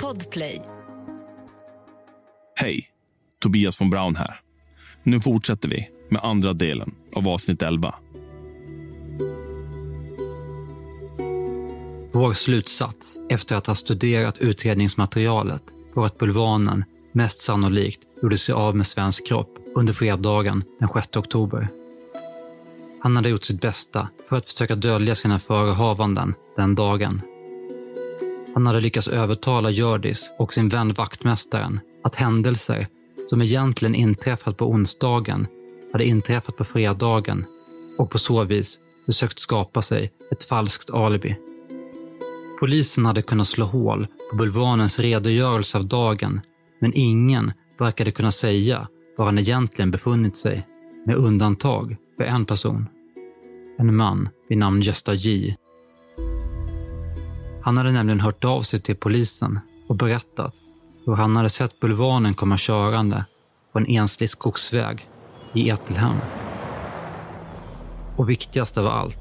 Podplay. Hej, Tobias von Braun här. Nu fortsätter vi med andra delen av avsnitt 11. Vår slutsats efter att ha studerat utredningsmaterialet var att bulvanen mest sannolikt gjorde sig av med svensk kropp under fredagen den 6 oktober. Han hade gjort sitt bästa för att försöka dölja sina förehavanden den dagen. Han hade lyckats övertala Gördis och sin vän vaktmästaren att händelser som egentligen inträffat på onsdagen hade inträffat på fredagen och på så vis försökt skapa sig ett falskt alibi. Polisen hade kunnat slå hål på bulvanens redogörelse av dagen, men ingen verkade kunna säga var han egentligen befunnit sig, med undantag för en person. En man vid namn Gösta J. Han hade nämligen hört av sig till polisen och berättat hur han hade sett bulvanen komma körande på en enslig skogsväg i Etelhem. Och viktigast av allt,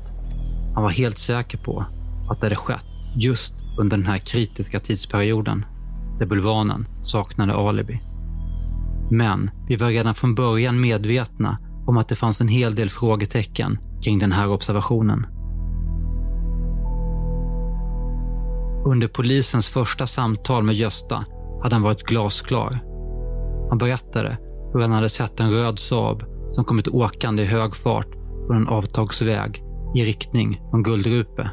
han var helt säker på att det hade skett just under den här kritiska tidsperioden där bulvanen saknade alibi. Men vi var redan från början medvetna om att det fanns en hel del frågetecken kring den här observationen. Under polisens första samtal med Gösta hade han varit glasklar. Han berättade hur han hade sett en röd Saab som kommit åkande i hög fart från en avtagsväg i riktning från Guldrupe.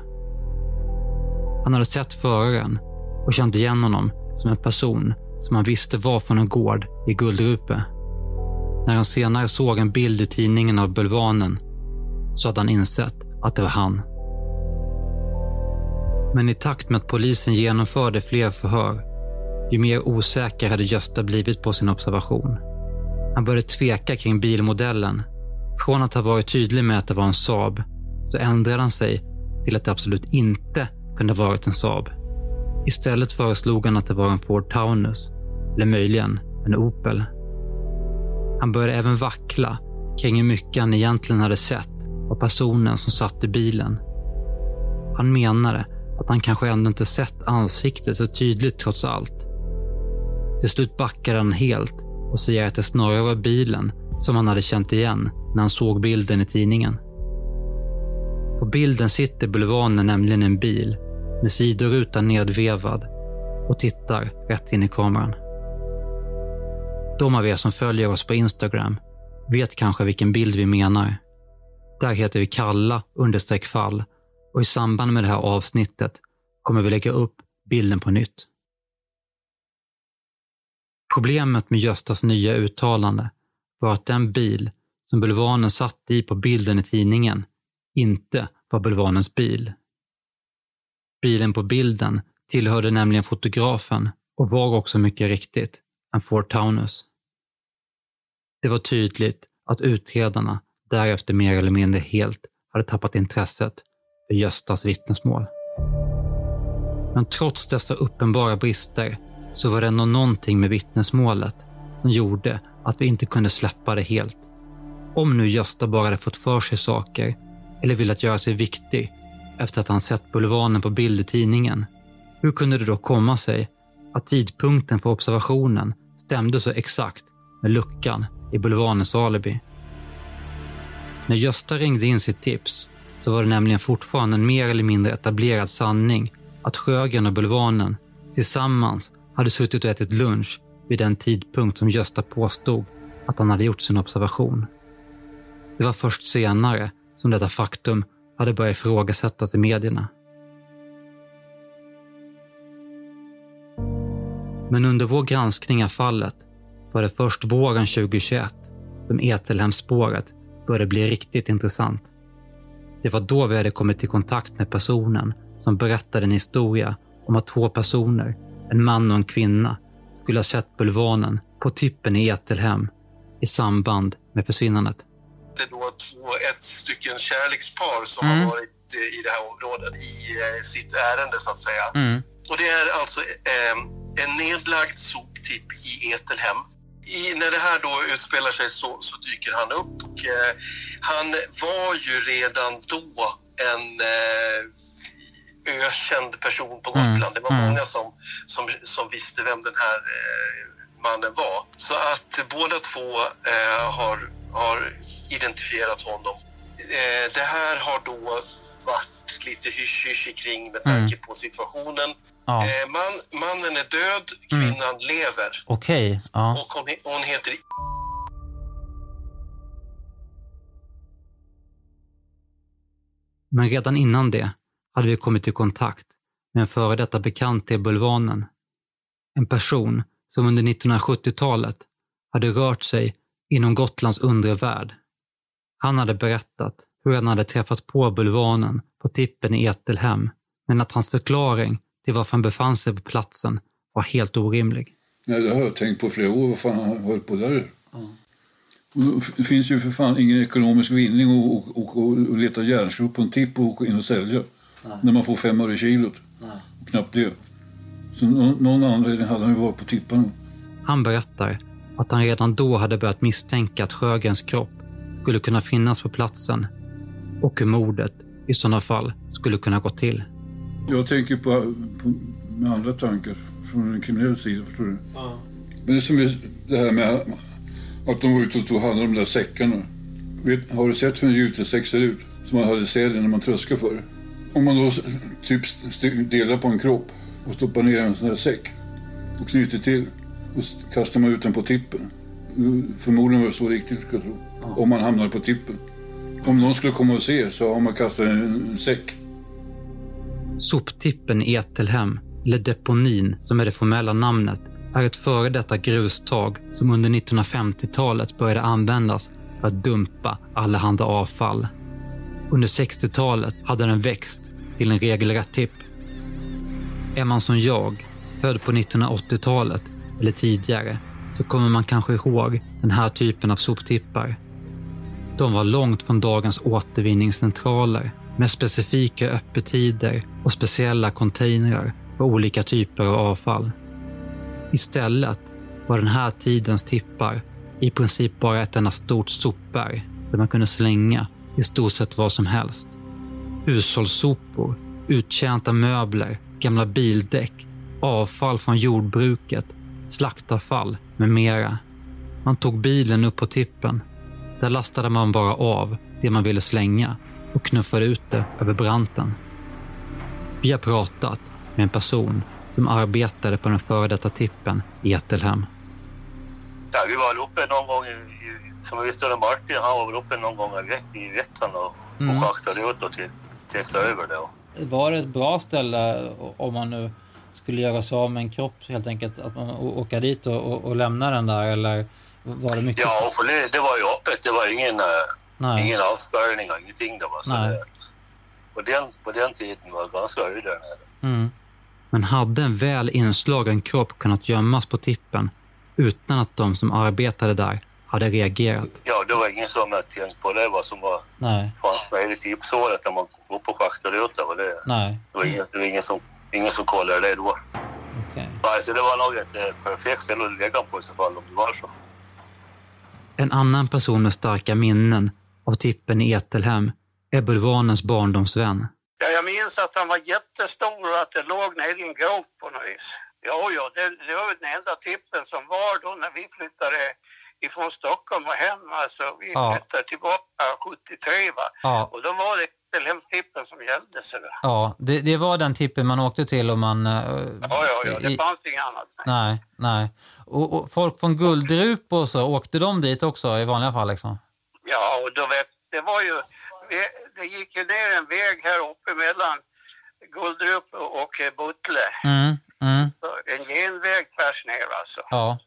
Han hade sett föraren och känt igen honom som en person som han visste var från en gård i Guldrupe. När han senare såg en bild i tidningen av bulvanen så hade han insett att det var han. Men i takt med att polisen genomförde fler förhör, ju mer osäker hade Gösta blivit på sin observation. Han började tveka kring bilmodellen. Från att ha varit tydlig med att det var en Saab, så ändrade han sig till att det absolut inte kunde ha varit en Saab. Istället föreslog han att det var en Ford Taunus, eller möjligen en Opel. Han började även vackla kring hur mycket han egentligen hade sett av personen som satt i bilen. Han menade att han kanske ändå inte sett ansiktet så tydligt trots allt. Till slut backade han helt och säger att det snarare var bilen som han hade känt igen när han såg bilden i tidningen. På bilden sitter bulvanen nämligen en bil med sidorutan nedvevad och tittar rätt in i kameran. De av er som följer oss på Instagram vet kanske vilken bild vi menar. Där heter vi kalla understreck fall och i samband med det här avsnittet kommer vi lägga upp bilden på nytt. Problemet med Göstas nya uttalande var att den bil som bulvanen satt i på bilden i tidningen inte var bulvanens bil. Bilen på bilden tillhörde nämligen fotografen och var också mycket riktigt en Ford Taunus. Det var tydligt att utredarna därefter mer eller mindre helt hade tappat intresset för Göstas vittnesmål. Men trots dessa uppenbara brister så var det ändå någonting med vittnesmålet som gjorde att vi inte kunde släppa det helt. Om nu Gösta bara hade fått för sig saker eller velat göra sig viktig efter att han sett bulvanen på bild i tidningen, hur kunde det då komma sig att tidpunkten för observationen stämde så exakt med luckan i bulvanens alibi? När Gösta ringde in sitt tips så var det nämligen fortfarande en mer eller mindre etablerad sanning att Sjögren och bulvanen tillsammans hade suttit och ätit lunch vid den tidpunkt som Gösta påstod att han hade gjort sin observation. Det var först senare som detta faktum hade börjat ifrågasättas i medierna. Men under vår granskning av fallet var det först våren 2021 som Etelhemsspåret började bli riktigt intressant. Det var då vi hade kommit i kontakt med personen som berättade en historia om att två personer, en man och en kvinna, skulle ha sett bulvanen på tippen i Etelhem i samband med försvinnandet. Det är då två, ett stycken kärlekspar som Mm. har varit eh, i det här området i eh, sitt ärende så att säga. Mm. Och det är alltså eh, en nedlagd soptipp i Etelhem. I, när det här då utspelar sig så, så dyker han upp och eh, han var ju redan då en eh, ökänd person på Mm, Gotland. Det var mm. många som, som, som visste vem den här eh, mannen var. Så att båda två eh, har, har identifierat honom. Eh, det här har då varit lite hysch-hysch kring med tanke på situationen. Mm. Ja. Mm. Eh, man, mannen är död, kvinnan lever Okej. Ja. och hon, hon heter Men redan innan det hade vi kommit i kontakt med en före detta bekant till Bulvanen. En person som under 1970-talet hade rört sig inom Gotlands undre värld. Han hade berättat hur han hade träffat på Bulvanen på tippen i Etelhem, men att hans förklaring till varför han befann sig på platsen var helt orimlig. Nej, det har jag tänkt på flera år. Vad fan han har hållit på där? F- Det finns ju för fan ingen ekonomisk vinning att och, och, och, leta järnskrot på en tipp och åka in och sälja. När man får fem öre kilot. Och knappt det. Så någon, någon anledning hade han ju varit på tipparna. Han berättar att han redan då hade börjat misstänka att Sjögrens kropp skulle kunna finnas på platsen och hur mordet i sådana fall skulle kunna gå till. Jag tänker på, på med andra tankar från en kriminell sida, förstår du? Men det är som det här med att de var ute och tog hand om de där säckarna. Vet, har du sett hur en jutesäck ser ut? Som man hade sälen när man tröskade för. Om man då typ delar på en kropp och stoppar ner en sån där säck och knyter till och kastar man ut den på tippen. Förmodligen var det så riktigt, ska jag tro. Om man hamnar på tippen. Om någon skulle komma och se så har man kastat en, en säck Soptippen i Ettelhem, eller deponin som är det formella namnet, är ett före detta grustag som under 1950-talet började användas för att dumpa allehanda avfall. Under 60-talet hade den växt till en regelrätt tipp. Är man som jag, född på 1980-talet eller tidigare, så kommer man kanske ihåg den här typen av soptippar. De var långt från dagens återvinningscentraler med specifika öppettider och speciella containrar för olika typer av avfall. Istället var den här tidens tippar i princip bara ett enda stort sopberg där man kunde slänga i stort sett vad som helst. Hushållssopor, uttjänta möbler, gamla bildäck, avfall från jordbruket, slaktavfall med mera. Man tog bilen upp på tippen. Där lastade man bara av det man ville slänga och knuffade ut det över branten. Vi har pratat med en person som arbetade på den före detta tippen i Etelhem. Ja, vi var väl uppe någon gång, i, som vi visste Martin, han var väl uppe någon gång i, veck- i veckan och, Mm. och schaktade ut och till- tittade över det. Och, Var det ett bra ställe om man nu skulle göra sig av med en kropp helt enkelt? Att man åka dit och, och, och lämna den där eller var det mycket? ja, det, det var ju öppet, det var ingen, eh, Nej. ingen avspärrning och ingenting. Det var så Nej. det, på, den, på den tiden var det ganska öde där nere. Mm. Men hade en väl inslagen kropp kunnat gömmas på tippen utan att de som arbetade där hade reagerat? Ja, det var ingen som hade tänkt på det, vad som var, Nej, fanns med i tipshålet när man och schaktade ut det. Nej, det var, ingen, det var ingen, som, ingen som kollade det då. okej. Alltså, det var nog ett eh, perfekt ställe att lägga på i så fall om det var så. En annan person med starka minnen av tippen i Etelhem är bulvanens barndomsvän. Ja, jag minns att han var jättestor och att det låg nere i en grop på något vis. Ja, ja, det, det var den enda tippen som var då när vi flyttade ifrån Stockholm och hem. Alltså, vi Ja. flyttade tillbaka 73 va. Ja, Och då var det Etelhemstippen som gällde. Så det. ja det, det var den tippen man åkte till om man... eh, Ja, ja, ja, det i- fanns inget annat. Nej, nej. Och, och folk från Guldrup och så, åkte de dit också i vanliga fall? Liksom? Ja, och då vet, det var ju, det gick ju ner en väg här uppe mellan Guldrup och Buttle. Mm, mm, En genväg tvärs ner alltså. ja.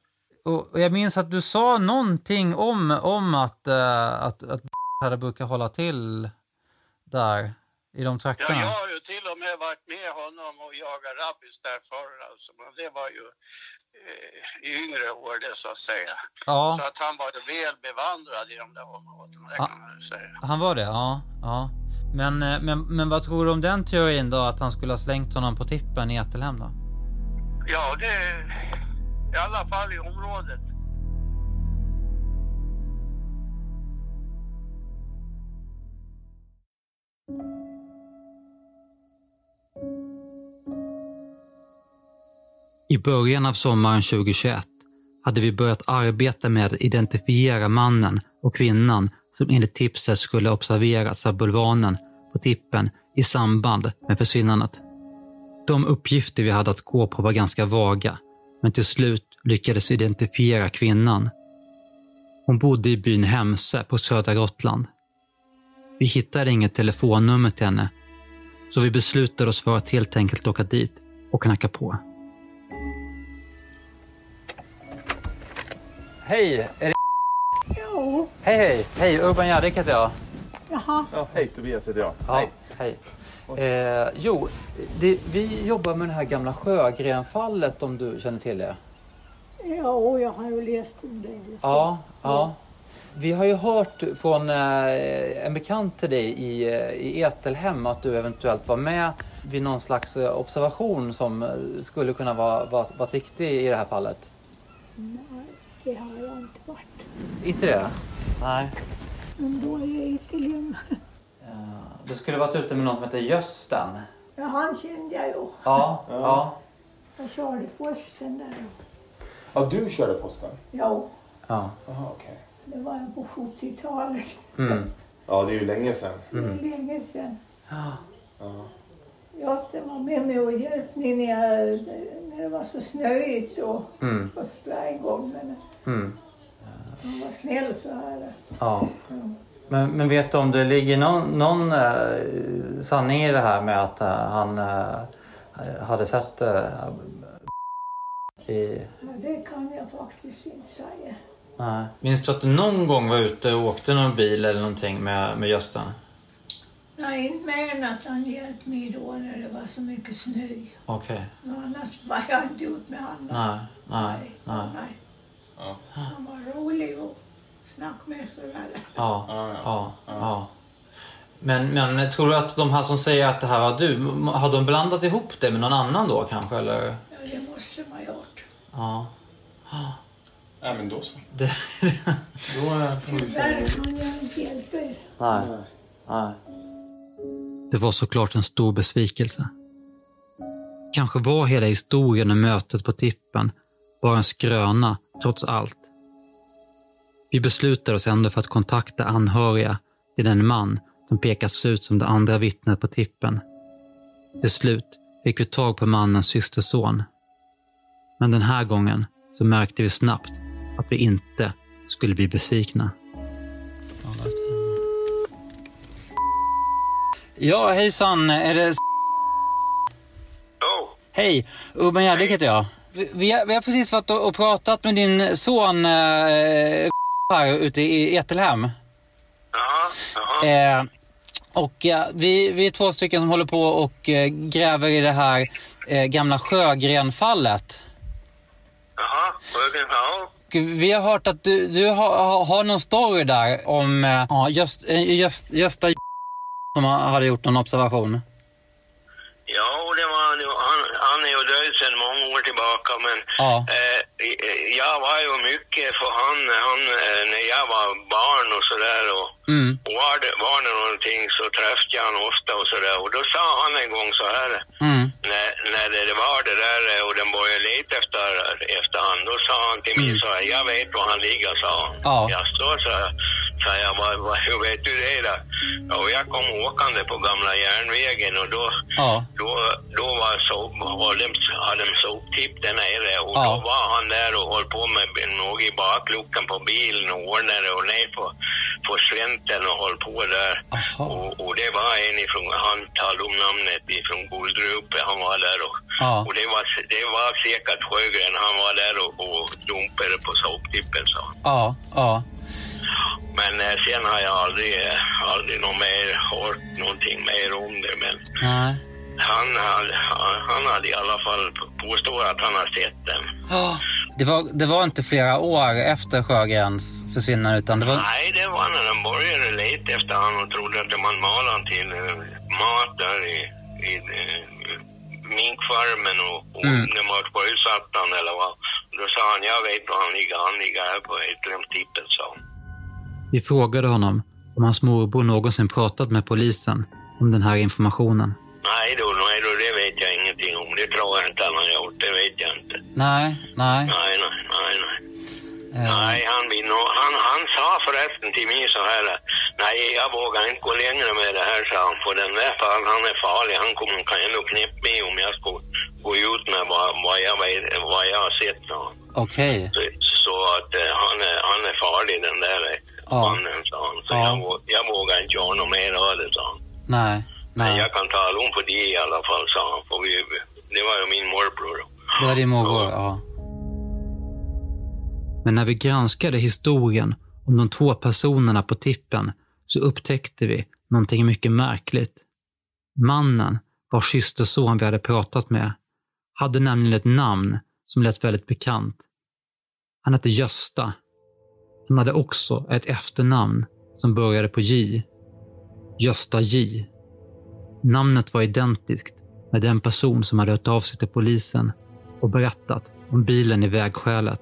Och jag minns att du sa någonting om, om att, uh, att, att hade brukat hålla till där i de Ja, trakterna. jag har ju till och med varit med honom och jagat rabbis där förr alltså. Men det var ju eh, i yngre år det så att säga. Ja, Så att han var väl bevandrad i de där områdena, det Ja. kan man ju säga. han var det? Ja. ja. Men, eh, men, men vad tror du om den teorin då, att han skulle ha slängt honom på tippen i Ättelhem då? Ja, det i alla fall i området. I början av sommaren 2021 hade vi börjat arbeta med att identifiera mannen och kvinnan som enligt tipset skulle observerats av bulvanen på tippen i samband med försvinnandet. De uppgifter vi hade att gå på var ganska vaga, men till slut lyckades identifiera kvinnan. Hon bodde i byn Hemse på södra Gotland. Vi hittade inget telefonnummer till henne, så vi beslutade oss för att helt enkelt åka dit och knacka på. Hej! Är det... Jo, Hej, hej! Hej, Urban Gärdik heter jag. jaha. Ja, hej, Tobias heter jag. Ja, hej. Eh, jo, det, vi jobbar med det här gamla Sjögrenfallet om du känner till det? Jo, jag har ju läst om det. så. Ja, ja. Vi har ju hört från eh, en bekant till dig i, eh, i Etelhem att du eventuellt var med vid någon slags eh, observation som skulle kunna vara, vara, vara viktig i det här fallet. Nej, det har jag inte varit. Inte det? Nej. Men då är jag inte lämna. Eh, Du skulle varit ute med någon som heter Gösten. Ja, han kände jag ju. Ja, ja. Jag körde posten där. Ja, du körde posten? Jo, ja. Jaha, okej. det var ju på 70-talet. Mm. Ja, det är ju länge sedan. Det är länge sedan. Ja. Ja. Gösten var med mig och hjälpte mig när, jag, när det var så snöigt och, Mm. och sprang igång. Men Mm. han var snäll så här. Ja. Men, men vet du om det ligger någon, någon eh, sanning i det här med att eh, han eh, hade sett eh, i... Ja, det kan jag faktiskt inte säga. Nej. Minns du att du någon gång var ute och åkte någon bil eller någonting med, med Gösta? Nej, inte mer än att han hjälpte mig då när det var så mycket snö. Okej. Men Annars var jag inte ut med honom. Nej, nej, nej. nej. Ja. Han var rolig och snack med sådär. Ja, Ja, ja, ja. Men, men tror du att de här som säger att det här var du, har de blandat ihop det med någon annan då kanske eller? Ja, det måste man ha gjort. Ja. Nej, men då så. Det, Då eh, får vi se. kan jag inte hjälpa er. nej, nej. Det var såklart en stor besvikelse. Kanske var hela historien och mötet på tippen bara en skröna trots allt. Vi beslutade oss ändå för att kontakta anhöriga till den man som pekas ut som det andra vittnet på tippen. Till slut fick vi tag på mannens systerson. Men den här gången så märkte vi snabbt att vi inte skulle bli besvikna. Ja, hejsan. Är det... Hej, Urban Gärdik heter jag. Vi, har, vi har precis varit och, pratat med din son eh, här ute i Etelhem. jaha, jaha. Eh, och eh, vi, vi är två stycken som håller på och eh, gräver i det här eh, gamla Sjögrenfallet. Jaha, Sjögren, ja. Och Vi har hört att du, du har, har, någon story där om eh, ja, just, eh, just, Gösta som hade gjort någon observation. Ja, det var- han, han är ju död sedan många tillbaka, men Ja. eh, jag var ju mycket för han, han eh, när jag var barn och sådär. Och, Mm. och var, det, var det någonting så träffade jag honom ofta och sådär. Och då sa han en gång så här, Mm. när, när det, var det där eh, och den började leta efter, efter han, då sa han till mig så här, jag vet var han ligger, sa han. Ja. Jag står så här, sa jag, vad, vad, hur vet du det då? Ja, och jag kom åkande på gamla järnvägen och då Ja. då, då var så, var de, hade de soptipp där nere och Ja. då var han där och höll på med något i bakluckan på bilen och ordnade och ner på, på slänten och höll på där. Och, och det var en ifrån, han talade om namnet ifrån Guldrupe, han var där och, Ja. och det, var, det var säkert Sjögren, han var där och, och dumpade på soptippen han. Ja. Ja. Men eh, sen har jag aldrig, eh, aldrig någon mer, hört någonting mer om det men Nej. han, hade- han, han hade i alla fall påstår att han har sett den. Ja. Det var, det var inte flera år efter Sjögrens försvinnande utan det var... Nej, det var när de började leta efter han och trodde att man malade han till eh, mat där i, i eh, minkfarmen och, och Mm. när man sjösatte han eller vad. Då sa han, jag vet var han ligger, han ligger här på Etremtippet, sa han. Vi frågade honom om hans morbror någonsin pratat med polisen om den här informationen. Nej då, nej då, det vet jag ingenting om. Det tror jag inte han har gjort, det vet jag inte. Nej, nej. Nej, nej, nej, nej. Eh, Nej, han, han, han sa förresten till mig så här. Nej, jag vågar inte gå längre med det här, sa han. För den där fan, han är farlig. Han kommer, kan ändå knäppa mig om jag ska gå ut med vad, vad, jag, vad jag har sett. sa han. Okej. Så, så att eh, han, är, han är farlig den där Ja. mannen, sa han. Så Ja. jag, jag vågar inte göra något mer av det, sa han. Nej, nej. jag kan tala om för dig i alla fall, sa han. För vi, det var ju min morbror. Det var din morbror, ja. Men när vi granskade historien om de två personerna på tippen så upptäckte vi någonting mycket märkligt. Mannen vars systerson vi hade pratat med hade nämligen ett namn som lät väldigt bekant. Han hette Gösta. Han hade också ett efternamn som började på J. Gösta J. Namnet var identiskt med den person som hade hört av sig till polisen och berättat om bilen i vägskälet.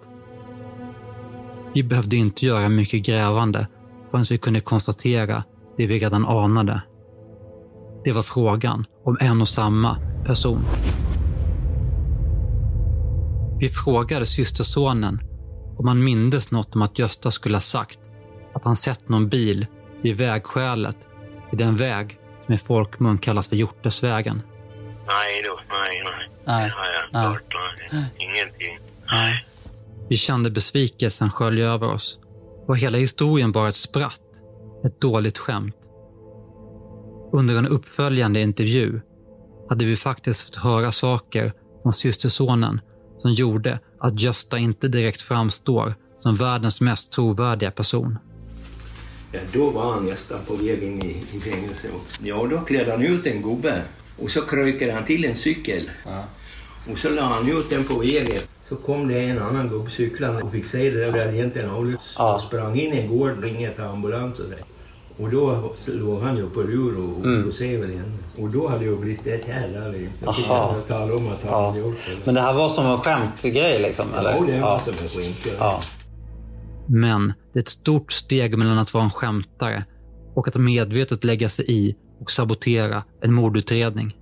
Vi behövde inte göra mycket grävande förrän vi kunde konstatera det vi redan anade. Det var frågan om en och samma person. Vi frågade systersonen om han mindes något om att Gösta skulle ha sagt att han sett någon bil vid vägskälet i den väg i folkmun kallas för Hjortesvägen. Nej då, nej, nej. Nej, Det har jag nej. hört. Nej. Ingenting. Nej. Vi kände besvikelsen skölja över oss. Var hela historien bara ett spratt? Ett dåligt skämt? Under en uppföljande intervju hade vi faktiskt fått höra saker från systersonen som gjorde att Gösta inte direkt framstår som världens mest trovärdiga person. Ja, då var han nästan på väg in i, i fängelse också. Ja, då klädde han ut en gubbe och så krökade han till en cykel. Och så la han ut den på vägen. Så kom det en annan gubbe cyklande och fick se det där det hade hänt en olycka. Och sprang in i en gård och ringde till ambulans och det. Och då låg han ju på lur och, och, vad det hände. Och då hade ju blivit ett jävla liv. Jag fick tala om att han hade gjort det. Men det här var som en skämtgrej liksom? Eller? Ja, det var som en skämt. Ja. Men det är ett stort steg mellan att vara en skämtare och att medvetet lägga sig i och sabotera en mordutredning.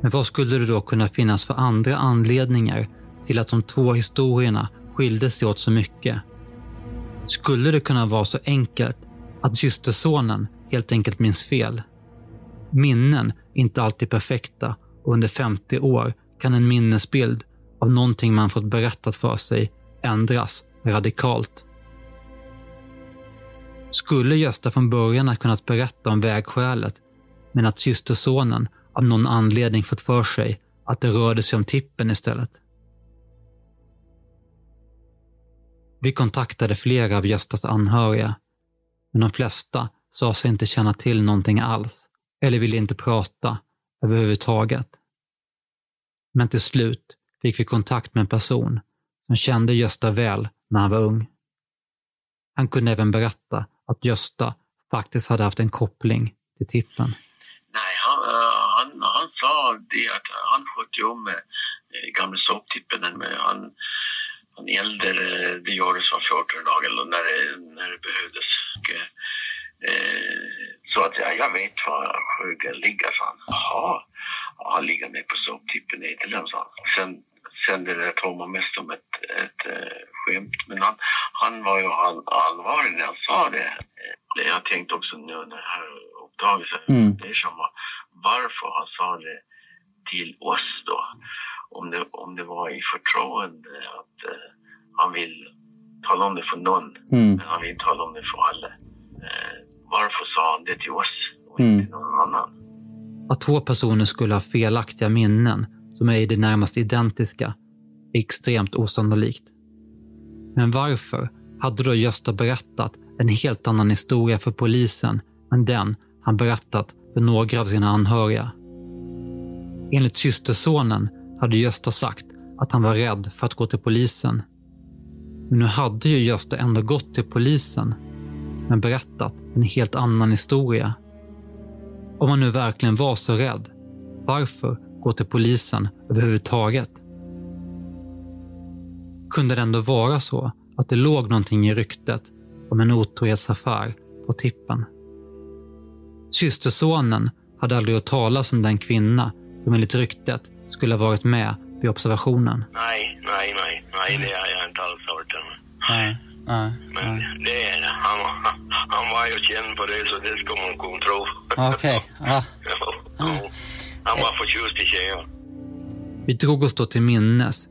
Men vad skulle det då kunna finnas för andra anledningar till att de två historierna skilde sig åt så mycket? Skulle det kunna vara så enkelt att systersonen helt enkelt minns fel? Minnen är inte alltid perfekta och under 50 år kan en minnesbild av någonting man fått berättat för sig ändras radikalt. Skulle Gösta från början ha kunnat berätta om vägskälet, men att systersonen av någon anledning fått för sig att det rörde sig om tippen istället? Vi kontaktade flera av Göstas anhöriga, men de flesta sa sig inte känna till någonting alls, eller ville inte prata överhuvudtaget. Men till slut fick vi kontakt med en person som kände Gösta väl när han var ung. Han kunde även berätta att Gösta faktiskt hade haft en koppling till tippen. Nej, han, eh, han, han sa det att han skötte ju om eh, gamla soptippen. Han, han gällde eh, det gjordes var 14 dagar eller när det, när det behövdes. Och, eh, så att ja, jag vet var Sjögren ligger, sa han. Jaha, han ligger med på soptippen i Etelöv, sa han. Sen, sen det man mest som ett, ett eh, skämt. Men han, han var ju all, allvarlig när han sa det. Jag tänkte också nu när det här uppdagelsen, Mm. det är som varför han sa det till oss då. Om det, om det var i förtroende att eh, han vill tala om det för någon, Mm. men han vill inte tala om det för alla. Eh, varför sa han det till oss och Mm. inte till någon annan? Att två personer skulle ha felaktiga minnen som är i det närmaste identiska är extremt osannolikt. Men varför hade då Gösta berättat en helt annan historia för polisen än den han berättat för några av sina anhöriga? Enligt systersonen hade Gösta sagt att han var rädd för att gå till polisen. Men nu hade ju Gösta ändå gått till polisen, men berättat en helt annan historia. Om han nu verkligen var så rädd, varför gå till polisen överhuvudtaget? Kunde det ändå vara så att det låg någonting i ryktet om en otrohetsaffär på tippen? Systersonen hade aldrig hört talas om den kvinna som enligt ryktet skulle ha varit med vid observationen. Nej, nej, nej, nej, det har jag inte alls hört. Nej, nej, Men nej. det är han, han var ju känd på det, så det ska man kunna tro. Okej. Ja, ja. Han var förtjust i tjejer. Vi drog oss då till minnes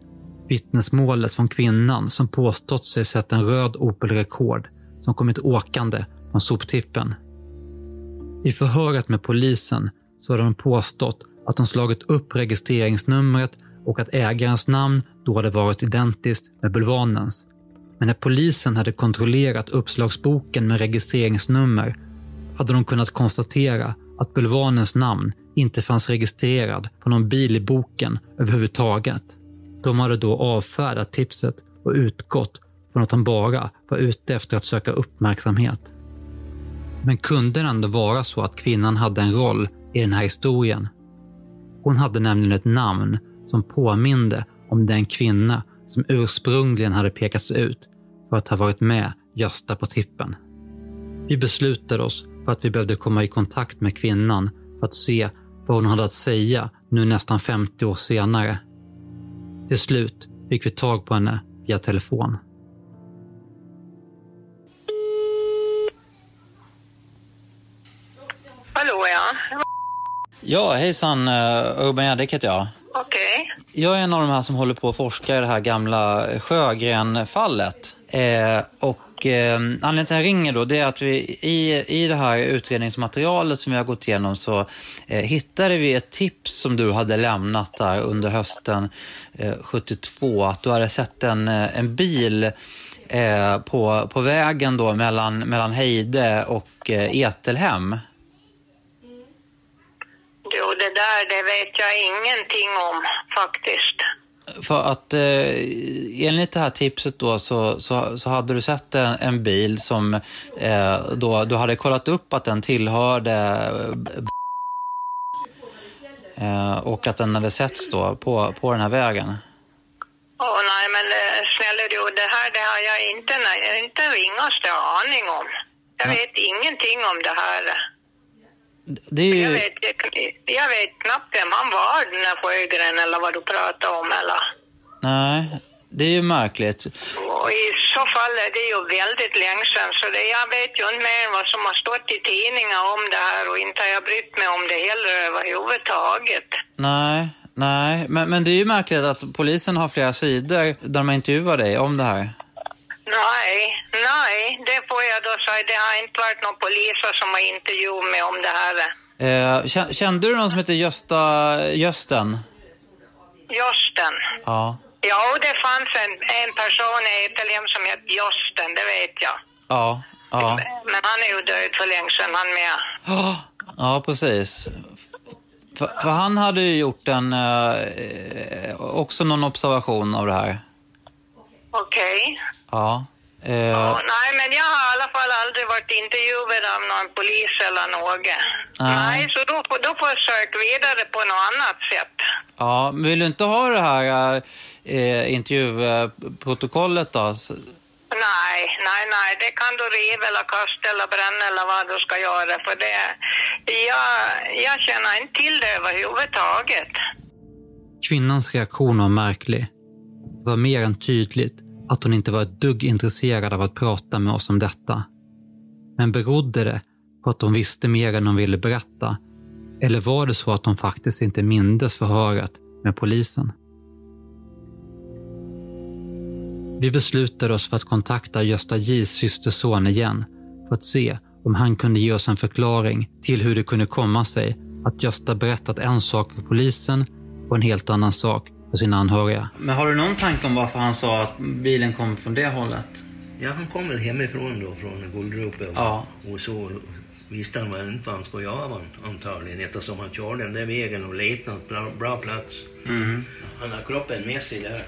vittnesmålet från kvinnan som påstått sig sett en röd Opel Rekord som kommit åkande från soptippen. I förhöret med polisen så har de påstått att de slagit upp registreringsnumret och att ägarens namn då hade varit identiskt med bulvanens. Men när polisen hade kontrollerat uppslagsboken med registreringsnummer hade de kunnat konstatera att bulvanens namn inte fanns registrerad på någon bil i boken överhuvudtaget. De hade då avfärdat tipset och utgått från att han bara var ute efter att söka uppmärksamhet. Men kunde det ändå vara så att kvinnan hade en roll i den här historien? Hon hade nämligen ett namn som påminde om den kvinna som ursprungligen hade pekats ut för att ha varit med Gösta på tippen. Vi beslutade oss för att vi behövde komma i kontakt med kvinnan för att se vad hon hade att säga nu nästan 50 år senare. Till slut fick vi tag på henne via telefon. Hallå ja. Ja, hejsan. Uh, Urban Järdek heter jag. Okej. Jag är en av de här som håller på att forska i det här gamla Sjögren-fallet. Eh, och eh, anledningen till att jag ringer då, det är att vi i, i det här utredningsmaterialet som vi har gått igenom så eh, hittade vi ett tips som du hade lämnat där under hösten eh, 72. Att du hade sett en, eh, en bil eh, på, på vägen då mellan, mellan Heide och eh, Etelhem. Jo, det där det vet jag ingenting om faktiskt. För att eh, enligt det här tipset då så, så, så hade du sett en, en bil som eh, då, du hade kollat upp att den tillhörde eh, och att den hade setts då på, på den här vägen. Åh nej, men eh, snälla du, det här det har jag inte, nej, inte ringaste aning om. Jag Ja. vet ingenting om det här. Det är Jag ju, vet, jag vet knappt vem han var, den där Sjögren, eller vad du pratar om. Eller. nej, det är ju märkligt. Och I så fall är det ju väldigt länge sedan, så det, jag vet ju inte mer vad som har stått i tidningar om det här och inte har jag brytt mig om det heller överhuvudtaget. Nej, nej, men, men det är ju märkligt att polisen har flera sidor där man intervjuar dig om det här. Nej, nej, det får jag då säga. Det har inte varit någon poliser som har intervjuat mig om det här. Eh, kä- kände du någon som heter Gösta Gösten? Josten. Ja. Ja, det fanns en, en person i Etelhem som hette Josten, det vet jag. Ja, ja. Men han är ju död för länge sedan, han med. Ja, Ja, precis. För, för han hade ju gjort en, eh, också någon observation av det här. Okej. Ja. Eh, Ja, nej, men jag har i alla fall aldrig varit intervjuad av någon polis eller något. Nej. Nej, så då, får- då får jag söka vidare på något annat sätt. ja, men vill du inte ha det här eh, intervjuprotokollet då? Nej, nej, nej, det kan du riva eller kasta eller bränna eller vad du ska göra för det. Jag, jag känner inte till det överhuvudtaget. Kvinnans reaktion var märklig. Det var mer än tydligt att hon inte var ett dugg intresserad av att prata med oss om detta. Men berodde det på att hon visste mer än hon ville berätta? Eller var det så att hon faktiskt inte mindes förhöret med polisen? Vi beslutade oss för att kontakta Gösta J's systerson igen för att se om han kunde ge oss en förklaring till hur det kunde komma sig att Gösta berättat en sak för polisen och en helt annan sak för sina anhöriga. Men har du någon tanke om varför han sa att bilen kom från det hållet? Ja, han kom väl hemifrån då, från Guldrope. Och, Ja. och så visste han väl inte vad han skulle göra antagligen eftersom han körde den där vägen och letade en bra, bra plats. Mm. Han har kroppen med sig där.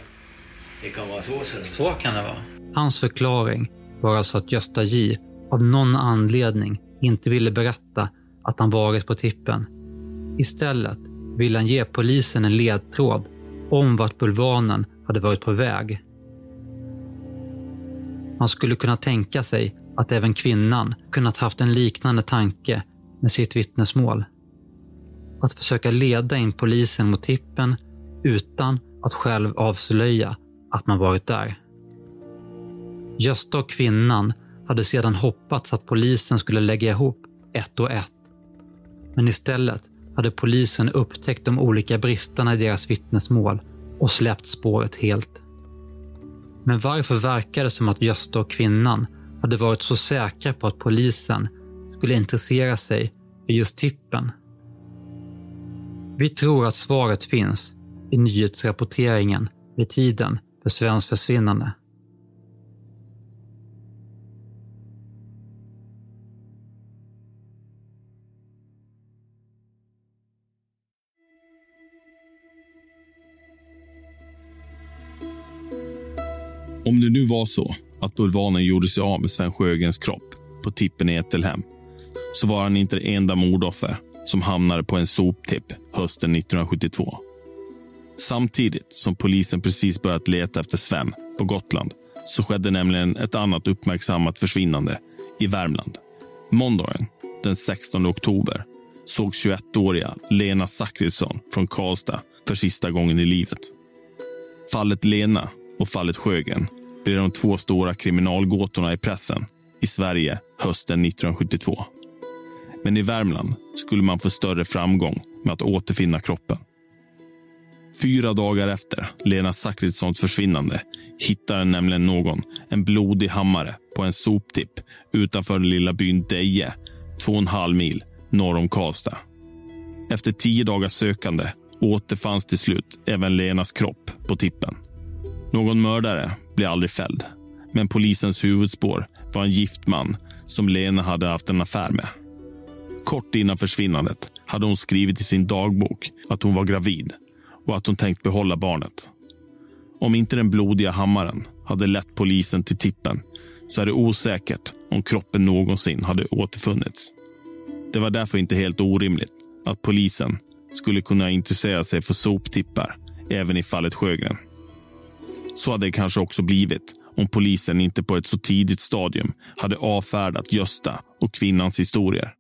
Det kan vara så. Så. Så kan det vara. Hans förklaring var alltså att Gösta J av någon anledning inte ville berätta att han varit på tippen. Istället ville han ge polisen en ledtråd om vart bulvanen hade varit på väg. Man skulle kunna tänka sig att även kvinnan kunnat haft en liknande tanke med sitt vittnesmål. Att försöka leda in polisen mot tippen utan att själv avslöja att man varit där. Gösta och kvinnan hade sedan hoppats att polisen skulle lägga ihop ett och ett. Men istället hade polisen upptäckt de olika bristerna i deras vittnesmål och släppt spåret helt. Men varför verkar det som att Gösta och kvinnan hade varit så säkra på att polisen skulle intressera sig för just tippen? Vi tror att svaret finns i nyhetsrapporteringen vid tiden för Svens försvinnande. Om det nu var så att Bulvanen gjorde sig av med Sven Sjögrens kropp på tippen i Ättelhem så var han inte det enda mordoffer som hamnade på en soptipp hösten 1972. Samtidigt som polisen precis börjat leta efter Sven på Gotland så skedde nämligen ett annat uppmärksammat försvinnande i Värmland. Måndagen den 16 oktober såg 21-åriga Lena Zachrisson från Karlstad för sista gången i livet. Fallet Lena och fallet Sjögren blev de två stora kriminalgåtorna i pressen i Sverige hösten 1972. Men i Värmland skulle man få större framgång med att återfinna kroppen. Fyra dagar efter Lena Zachrissons försvinnande hittade nämligen någon en blodig hammare på en soptipp utanför den lilla byn Deje, två och en halv mil norr om Karlstad. Efter tio dagars sökande återfanns till slut även Lenas kropp på tippen. Någon mördare blev aldrig fälld, men polisens huvudspår var en gift man som Lena hade haft en affär med. Kort innan försvinnandet hade hon skrivit i sin dagbok att hon var gravid och att hon tänkt behålla barnet. Om inte den blodiga hammaren hade lett polisen till tippen så är det osäkert om kroppen någonsin hade återfunnits. Det var därför inte helt orimligt att polisen skulle kunna intressera sig för soptippar även i fallet Sjögren. Så hade det kanske också blivit om polisen inte på ett så tidigt stadium hade avfärdat Gösta och kvinnans historier.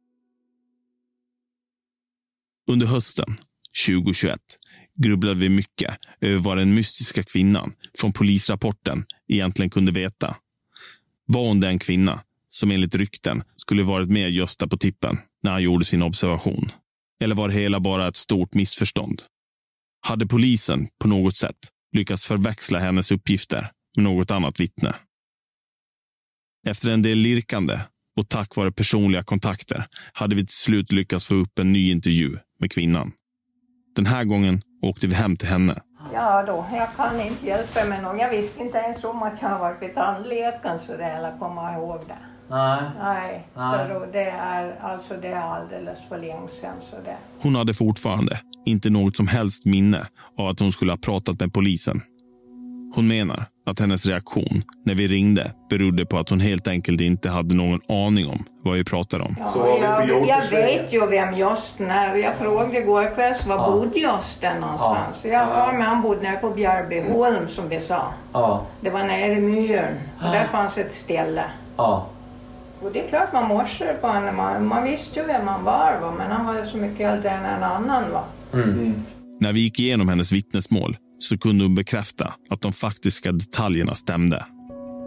Under hösten 2021 grubblade vi mycket över vad den mystiska kvinnan från polisrapporten egentligen kunde veta. Var hon den kvinna som enligt rykten skulle varit med Gösta på tippen när han gjorde sin observation? Eller var det hela bara ett stort missförstånd? Hade polisen på något sätt lyckats förväxla hennes uppgifter med något annat vittne? Efter en del lirkande och tack vare personliga kontakter hade vi till slut lyckats få upp en ny intervju med kvinnan. Den här gången åkte vi hem till henne. Ja då, jag kan inte hjälpa mig någon. Jag visste inte ens om att jag har varit vid tandläkaren så det eller komma ihåg det. Nej. Nej, Nej. så det är alltså det är alldeles för länge sedan så det. Hon hade fortfarande inte något som helst minne av att hon skulle ha pratat med polisen. Hon menar att hennes reaktion när vi ringde berodde på att hon helt enkelt inte hade någon aning om vad vi pratade om. Ja, jag, jag vet ju vem Gösten är. Jag frågade igår kväll var Ja. bodde Gösten någonstans. Ja. Jag har med han bodde nere på Bjärbyholm som vi sa. Ja. Det var nere i myren och Ja. där fanns ett ställe. Ja. Och det är klart man morsade på honom. Man, man visste ju vem han var, va? men han var ju så mycket äldre än en annan. Va? När vi gick igenom hennes vittnesmål så kunde hon bekräfta att de faktiska detaljerna stämde.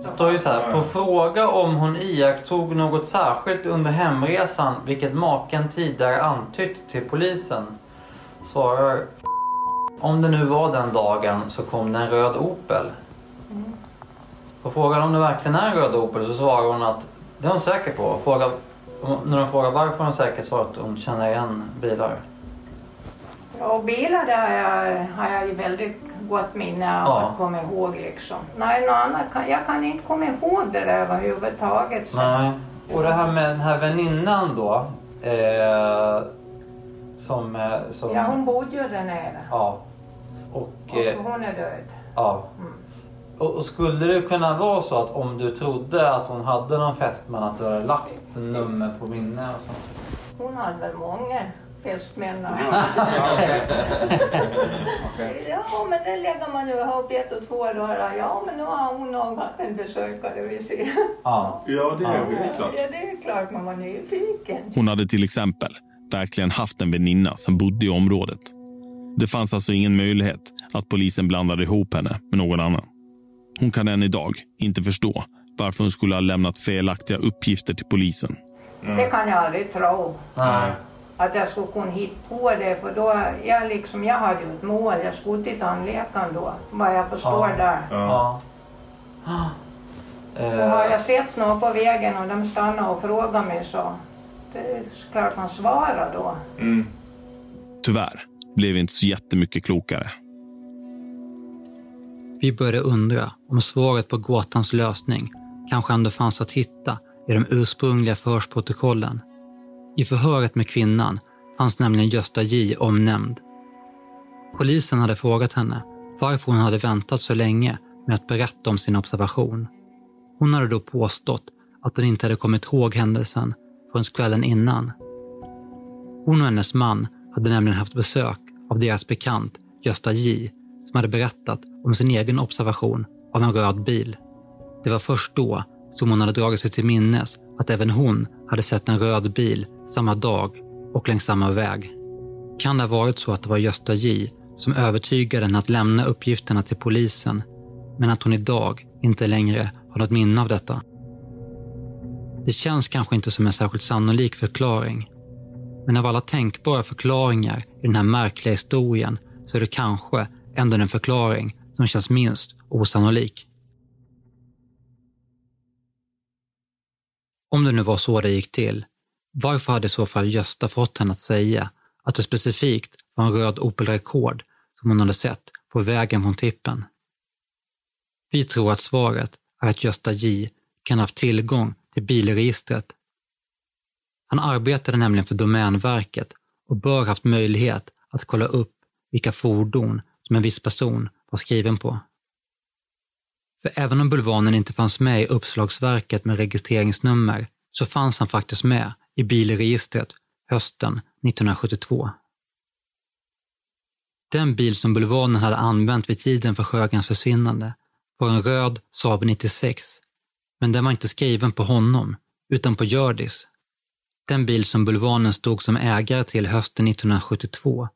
Det står ju så här, på fråga om hon iakttog något särskilt under hemresan, vilket maken tidigare antytt till polisen, svarar om det nu var den dagen så kom det en röd Opel. På frågan om det verkligen är en röd Opel så svarar hon att det är hon säker på. Fråga, när de frågar varför hon är säker svarar att hon känner igen bilar. Ja, bilar där har jag, har jag ju väldigt gott minne av Ja. att komma ihåg liksom. Nej, något annat kan, jag kan inte komma ihåg det där överhuvudtaget. Så. Nej. Och det här med den här väninnan då. Eh, som, som... Ja, hon bodde ju där nere. Ja. Och, Och eh, hon är död. ja. Och, och skulle det kunna vara så att om du trodde att hon hade någon fästman att du hade lagt nummer på minne och sånt? Hon hade väl många fästmän. Ja, men det lägger man ju ihop ett och två dagar. Ja, men nu har hon nog haft en besökare, vi ser. Ja. Ja, det är väl klart. Ja, det är klart man var nyfiken. Hon hade till exempel verkligen haft en väninna som bodde i området. Det fanns alltså ingen möjlighet att polisen blandade ihop henne med någon annan. Hon kan än idag inte förstå varför hon skulle ha lämnat felaktiga uppgifter till polisen. Det kan jag aldrig tro. Nej. Att jag skulle kunna hitta på det för då, jag liksom, jag hade ju ett mål. Jag skulle till tandläkaren då, vad jag förstår där. Ja. Och har jag sett något på vägen och de stannar och frågar mig så, det är klart man svarar då. Mm. Tyvärr blev vi inte så jättemycket klokare. Vi började undra om svaret på gåtans lösning kanske ändå fanns att hitta i de ursprungliga förhörsprotokollen. I förhöret med kvinnan fanns nämligen Gösta J omnämnd. Polisen hade frågat henne varför hon hade väntat så länge med att berätta om sin observation. Hon hade då påstått att hon inte hade kommit ihåg händelsen förrän kvällen innan. Hon och hennes man hade nämligen haft besök av deras bekant Gösta J som hade berättat om sin egen observation av en röd bil. Det var först då som hon hade dragit sig till minnes att även hon hade sett en röd bil samma dag och längs samma väg. Kan det ha varit så att det var Gösta J som övertygade henne att lämna uppgifterna till polisen, men att hon idag inte längre har något minne av detta? Det känns kanske inte som en särskilt sannolik förklaring, men av alla tänkbara förklaringar i den här märkliga historien så är det kanske ändå den förklaring som känns minst osannolik. Om det nu var så det gick till, varför hade i så fall Gösta fått henne att säga att det specifikt var en röd Opel Rekord som hon hade sett på vägen från tippen? Vi tror att svaret är att Gösta J kan ha haft tillgång till bilregistret. Han arbetade nämligen för Domänverket och bör haft möjlighet att kolla upp vilka fordon som en viss person var skriven på. För även om Bulvanen inte fanns med i uppslagsverket med registreringsnummer så fanns han faktiskt med i bilregistret hösten 1972. Den bil som Bulvanen hade använt vid tiden för Sjögrens försvinnande var en röd Saab 96, men den var inte skriven på honom, utan på Hjördis. Den bil som Bulvanen stod som ägare till hösten 1972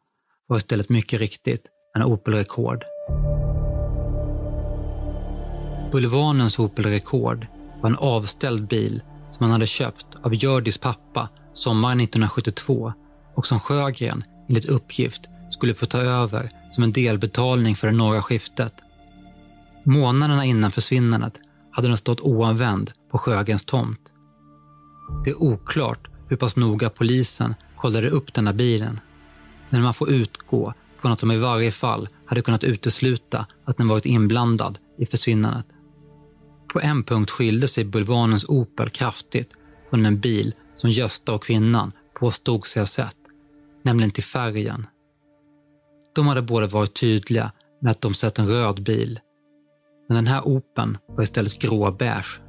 var istället mycket riktigt en Opel Rekord. Bulvanens Opel Rekord var en avställd bil som han hade köpt av Hjördis pappa sommaren 1972 och som Sjögren enligt uppgift skulle få ta över som en delbetalning för det norra skiftet. Månaderna innan försvinnandet hade den stått oanvänd på Sjögrens tomt. Det är oklart hur pass noga polisen kollade upp denna bilen. Men man får utgå från att de i varje fall hade kunnat utesluta att den varit inblandad i försvinnandet. På en punkt skilde sig Bulvanens Opel kraftigt från en bil som Gösta och kvinnan påstod sig ha sett, nämligen till färgen. De hade båda varit tydliga med att de sett en röd bil, men den här Opeln var istället gråbeige.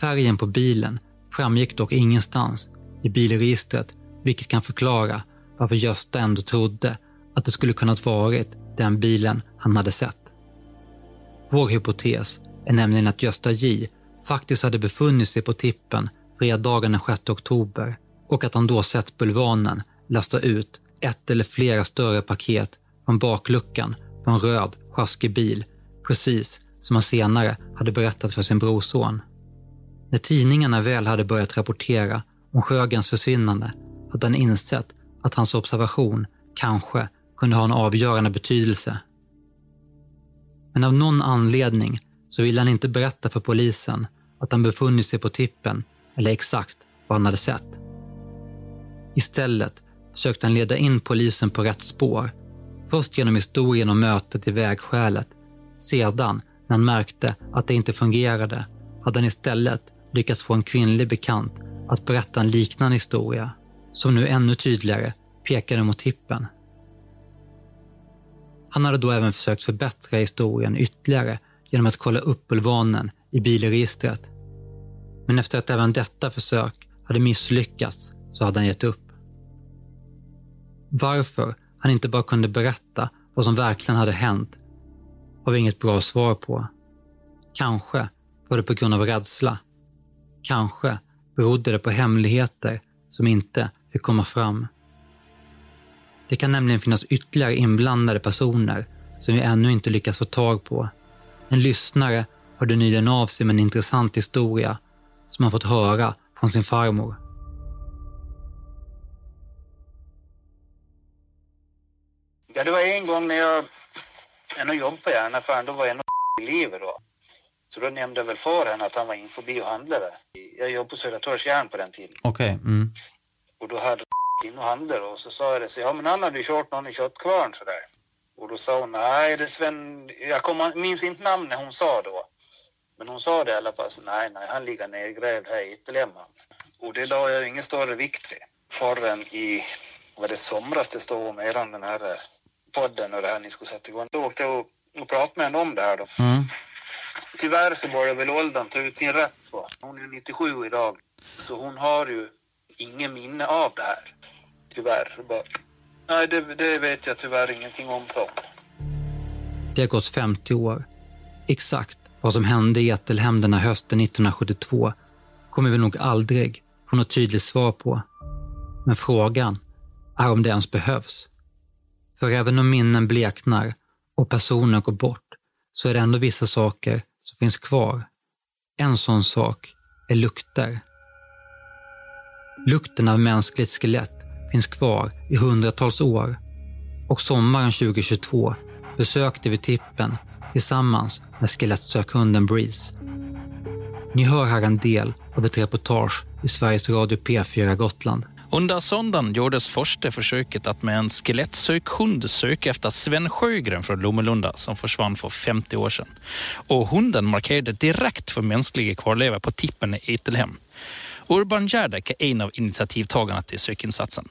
Färgen på bilen framgick dock ingenstans i bilregistret, vilket kan förklara varför Gösta ändå trodde att det skulle kunnat varit den bilen han hade sett. Vår hypotes är nämligen att Gösta J faktiskt hade befunnit sig på tippen fredagen den 6 oktober och att han då sett Bulvanen lasta ut ett eller flera större paket från bakluckan på en röd sjaskig bil, precis som han senare hade berättat för sin brorson. När tidningarna väl hade börjat rapportera om Sjögrens försvinnande hade han insett att hans observation kanske kunde ha en avgörande betydelse. Men av någon anledning så ville han inte berätta för polisen att han befunnit sig på tippen eller exakt vad han hade sett. Istället försökte han leda in polisen på rätt spår. Först genom historien om mötet i vägskälet. Sedan, när han märkte att det inte fungerade, hade han istället lyckats få en kvinnlig bekant att berätta en liknande historia, som nu ännu tydligare pekade mot tippen. Han hade då även försökt förbättra historien ytterligare genom att kolla upp bulvanen i bilregistret. Men efter att även detta försök hade misslyckats så hade han gett upp. Varför han inte bara kunde berätta vad som verkligen hade hänt har vi inget bra svar på. Kanske var det på grund av rädsla. Kanske berodde det på hemligheter som inte fick komma fram. Det kan nämligen finnas ytterligare inblandade personer som vi ännu inte lyckats få tag på. En lyssnare hörde nyligen av sig med en intressant historia som han fått höra från sin farmor. Ja, det var en gång när jag ändå jobbade på järnaffären, då var jag ändå i livet då. Så då nämnde jag väl för henne att han var in förbi och handlade. Jag jobbade på Södertörns järn på den tiden. Okej. Mm. Och då hade in och handlade och så sa jag det, så, ja men han hade ju kört någon i köttkvarn sådär. Och då sa hon, nej det är Sven, jag kommer, minns inte namnet hon sa då. Men hon sa det i alla fall, så, nej nej han ligger nedgrävd här i Ytterlemma. Och det la jag ingen större vikt vid. Förrän i, var det somras det stod om eran den här eh, podden och det här ni skulle sätta igång. Då åkte jag och, och pratade med henne om det här då. Mm. Tyvärr så börjar väl åldern ta ut sin rätt. Så. Hon är 97 idag. Så hon har ju ingen minne av det här. Tyvärr. Bara, nej, det, det vet jag tyvärr ingenting om, så. Det har gått 50 år. Exakt vad som hände i Ättelhem den här hösten 1972 kommer vi nog aldrig få något tydligt svar på. Men frågan är om det ens behövs. För även om minnen bleknar och personer går bort så är det ändå vissa saker som finns kvar. En sån sak är lukter. Lukten av mänskligt skelett finns kvar i hundratals år och sommaren 2022 besökte vi tippen tillsammans med skelettsökhunden Breeze. Ni hör här en del av ett reportage i Sveriges Radio P4 Gotland. Under söndagen gjordes första försöket att med en skelettsökhund söka efter Sven Sjögren från Lommelunda som försvann för 50 år sedan. Och hunden markerade direkt för mänskliga kvarlevor på tippen i Etelhem. Urban Gerdek är en av initiativtagarna till sökinsatsen.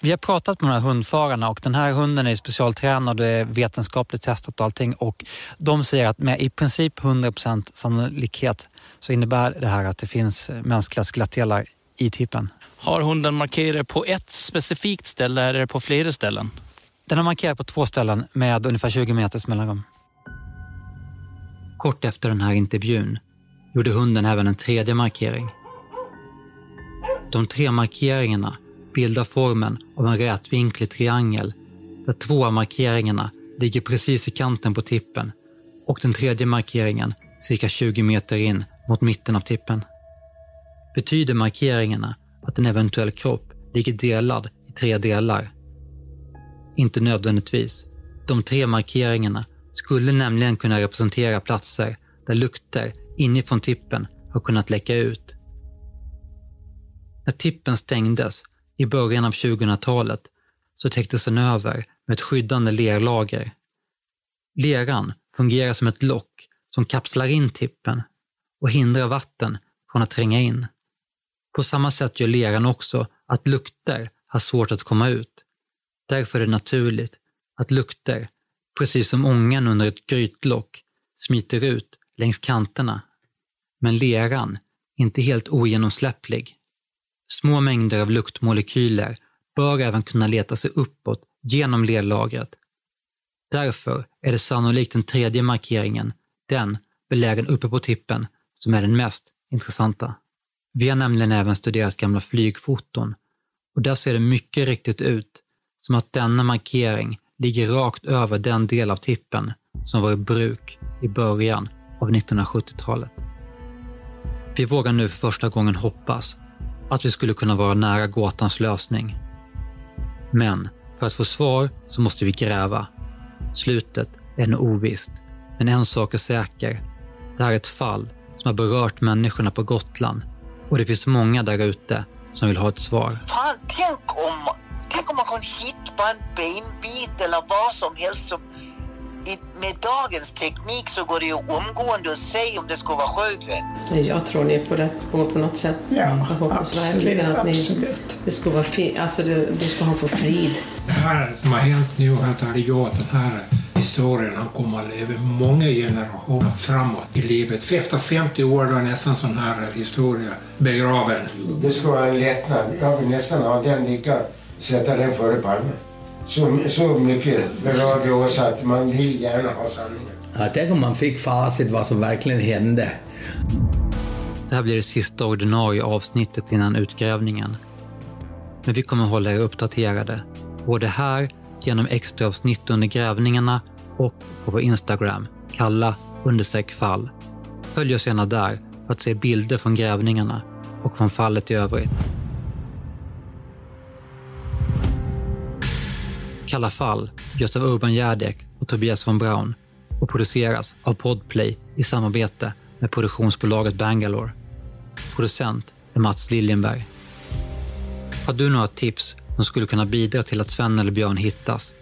Vi har pratat med de här hundförarna och den här hunden är specialtränad och är vetenskapligt testat och allting och de säger att med i princip 100% sannolikhet så innebär det här att det finns mänskliga skelettdelar i tippen. Har hunden markerat på ett specifikt ställe eller på flera ställen? Den har markerat på två ställen med ungefär 20 meters mellanrum. Kort efter den här intervjun gjorde hunden även en tredje markering. De tre markeringarna bildar formen av en rätvinklig triangel där två av markeringarna ligger precis i kanten på tippen och den tredje markeringen cirka 20 meter in mot mitten av tippen. Betyder markeringarna att en eventuell kropp ligger delad i tre delar? Inte nödvändigtvis. De tre markeringarna skulle nämligen kunna representera platser där lukter inifrån tippen har kunnat läcka ut. När tippen stängdes i början av 2000-talet så täcktes den över med ett skyddande lerlager. Leran fungerar som ett lock som kapslar in tippen och hindrar vatten från att tränga in. På samma sätt gör leran också att lukter har svårt att komma ut. Därför är det naturligt att lukter, precis som ångan under ett grytlock, smiter ut längs kanterna. Men leran är inte helt ogenomsläpplig. Små mängder av luktmolekyler bör även kunna leta sig uppåt genom lerlagret. Därför är det sannolikt den tredje markeringen, den belägen uppe på tippen, som är den mest intressanta. Vi har nämligen även studerat gamla flygfoton och där ser det mycket riktigt ut som att denna markering ligger rakt över den del av tippen som var i bruk i början av 1970-talet. Vi vågar nu för första gången hoppas att vi skulle kunna vara nära gåtans lösning. Men för att få svar så måste vi gräva. Slutet är ännu ovisst, men en sak är säker. Det här är ett fall som har berört människorna på Gotland och det finns många där ute som vill ha ett svar. Fan, tänk om, tänk om man kan hitta en benbit eller vad som helst som med dagens teknik så går det ju omgående att säga om det ska vara Sjögren. Jag tror ni är på rätt spår på något sätt. Ja, jag hoppas absolut, verkligen att ni, absolut. det ska vara fi, alltså det, du ska ha få frid. Det här som har hänt nu att han gjort den här historien, han kommer att leva många generationer framåt i livet. För efter 50 år då är nästan sån här historia begraven. Det skulle vara en lättnad. Jag vill nästan ha den lika, sätta den före Palme. Så, så mycket berör det oss att man vill gärna ha sanningen. Ja, tänk om man fick facit vad som verkligen hände. Det här blir det sista ordinarie avsnittet innan utgrävningen. Men vi kommer hålla er uppdaterade både här genom extra avsnitt under grävningarna och på vår Instagram, kalla understreck fall. Följ oss gärna där för att se bilder från grävningarna och från fallet i övrigt. Kalla fall görs av Urban Järdek och Tobias von Braun och produceras av Podplay i samarbete med produktionsbolaget Bangalore. Producent är Mats Liljenberg. Har du några tips som skulle kunna bidra till att Sven eller Björn hittas?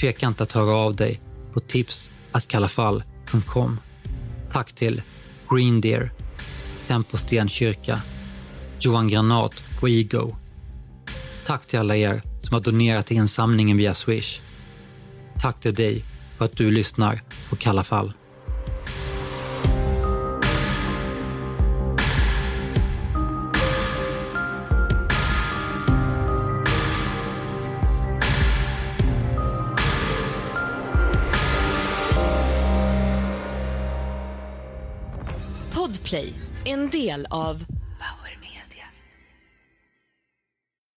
Tveka inte att höra av dig på tipsatkallafall.com. Tack till Green Deer, Tempo Stenkyrka, Johan Granat på Ego. Tack till alla er som har donerat till insamlingen via Swish. Tack till dig för att du lyssnar på Kalla fall. Podplay, en del av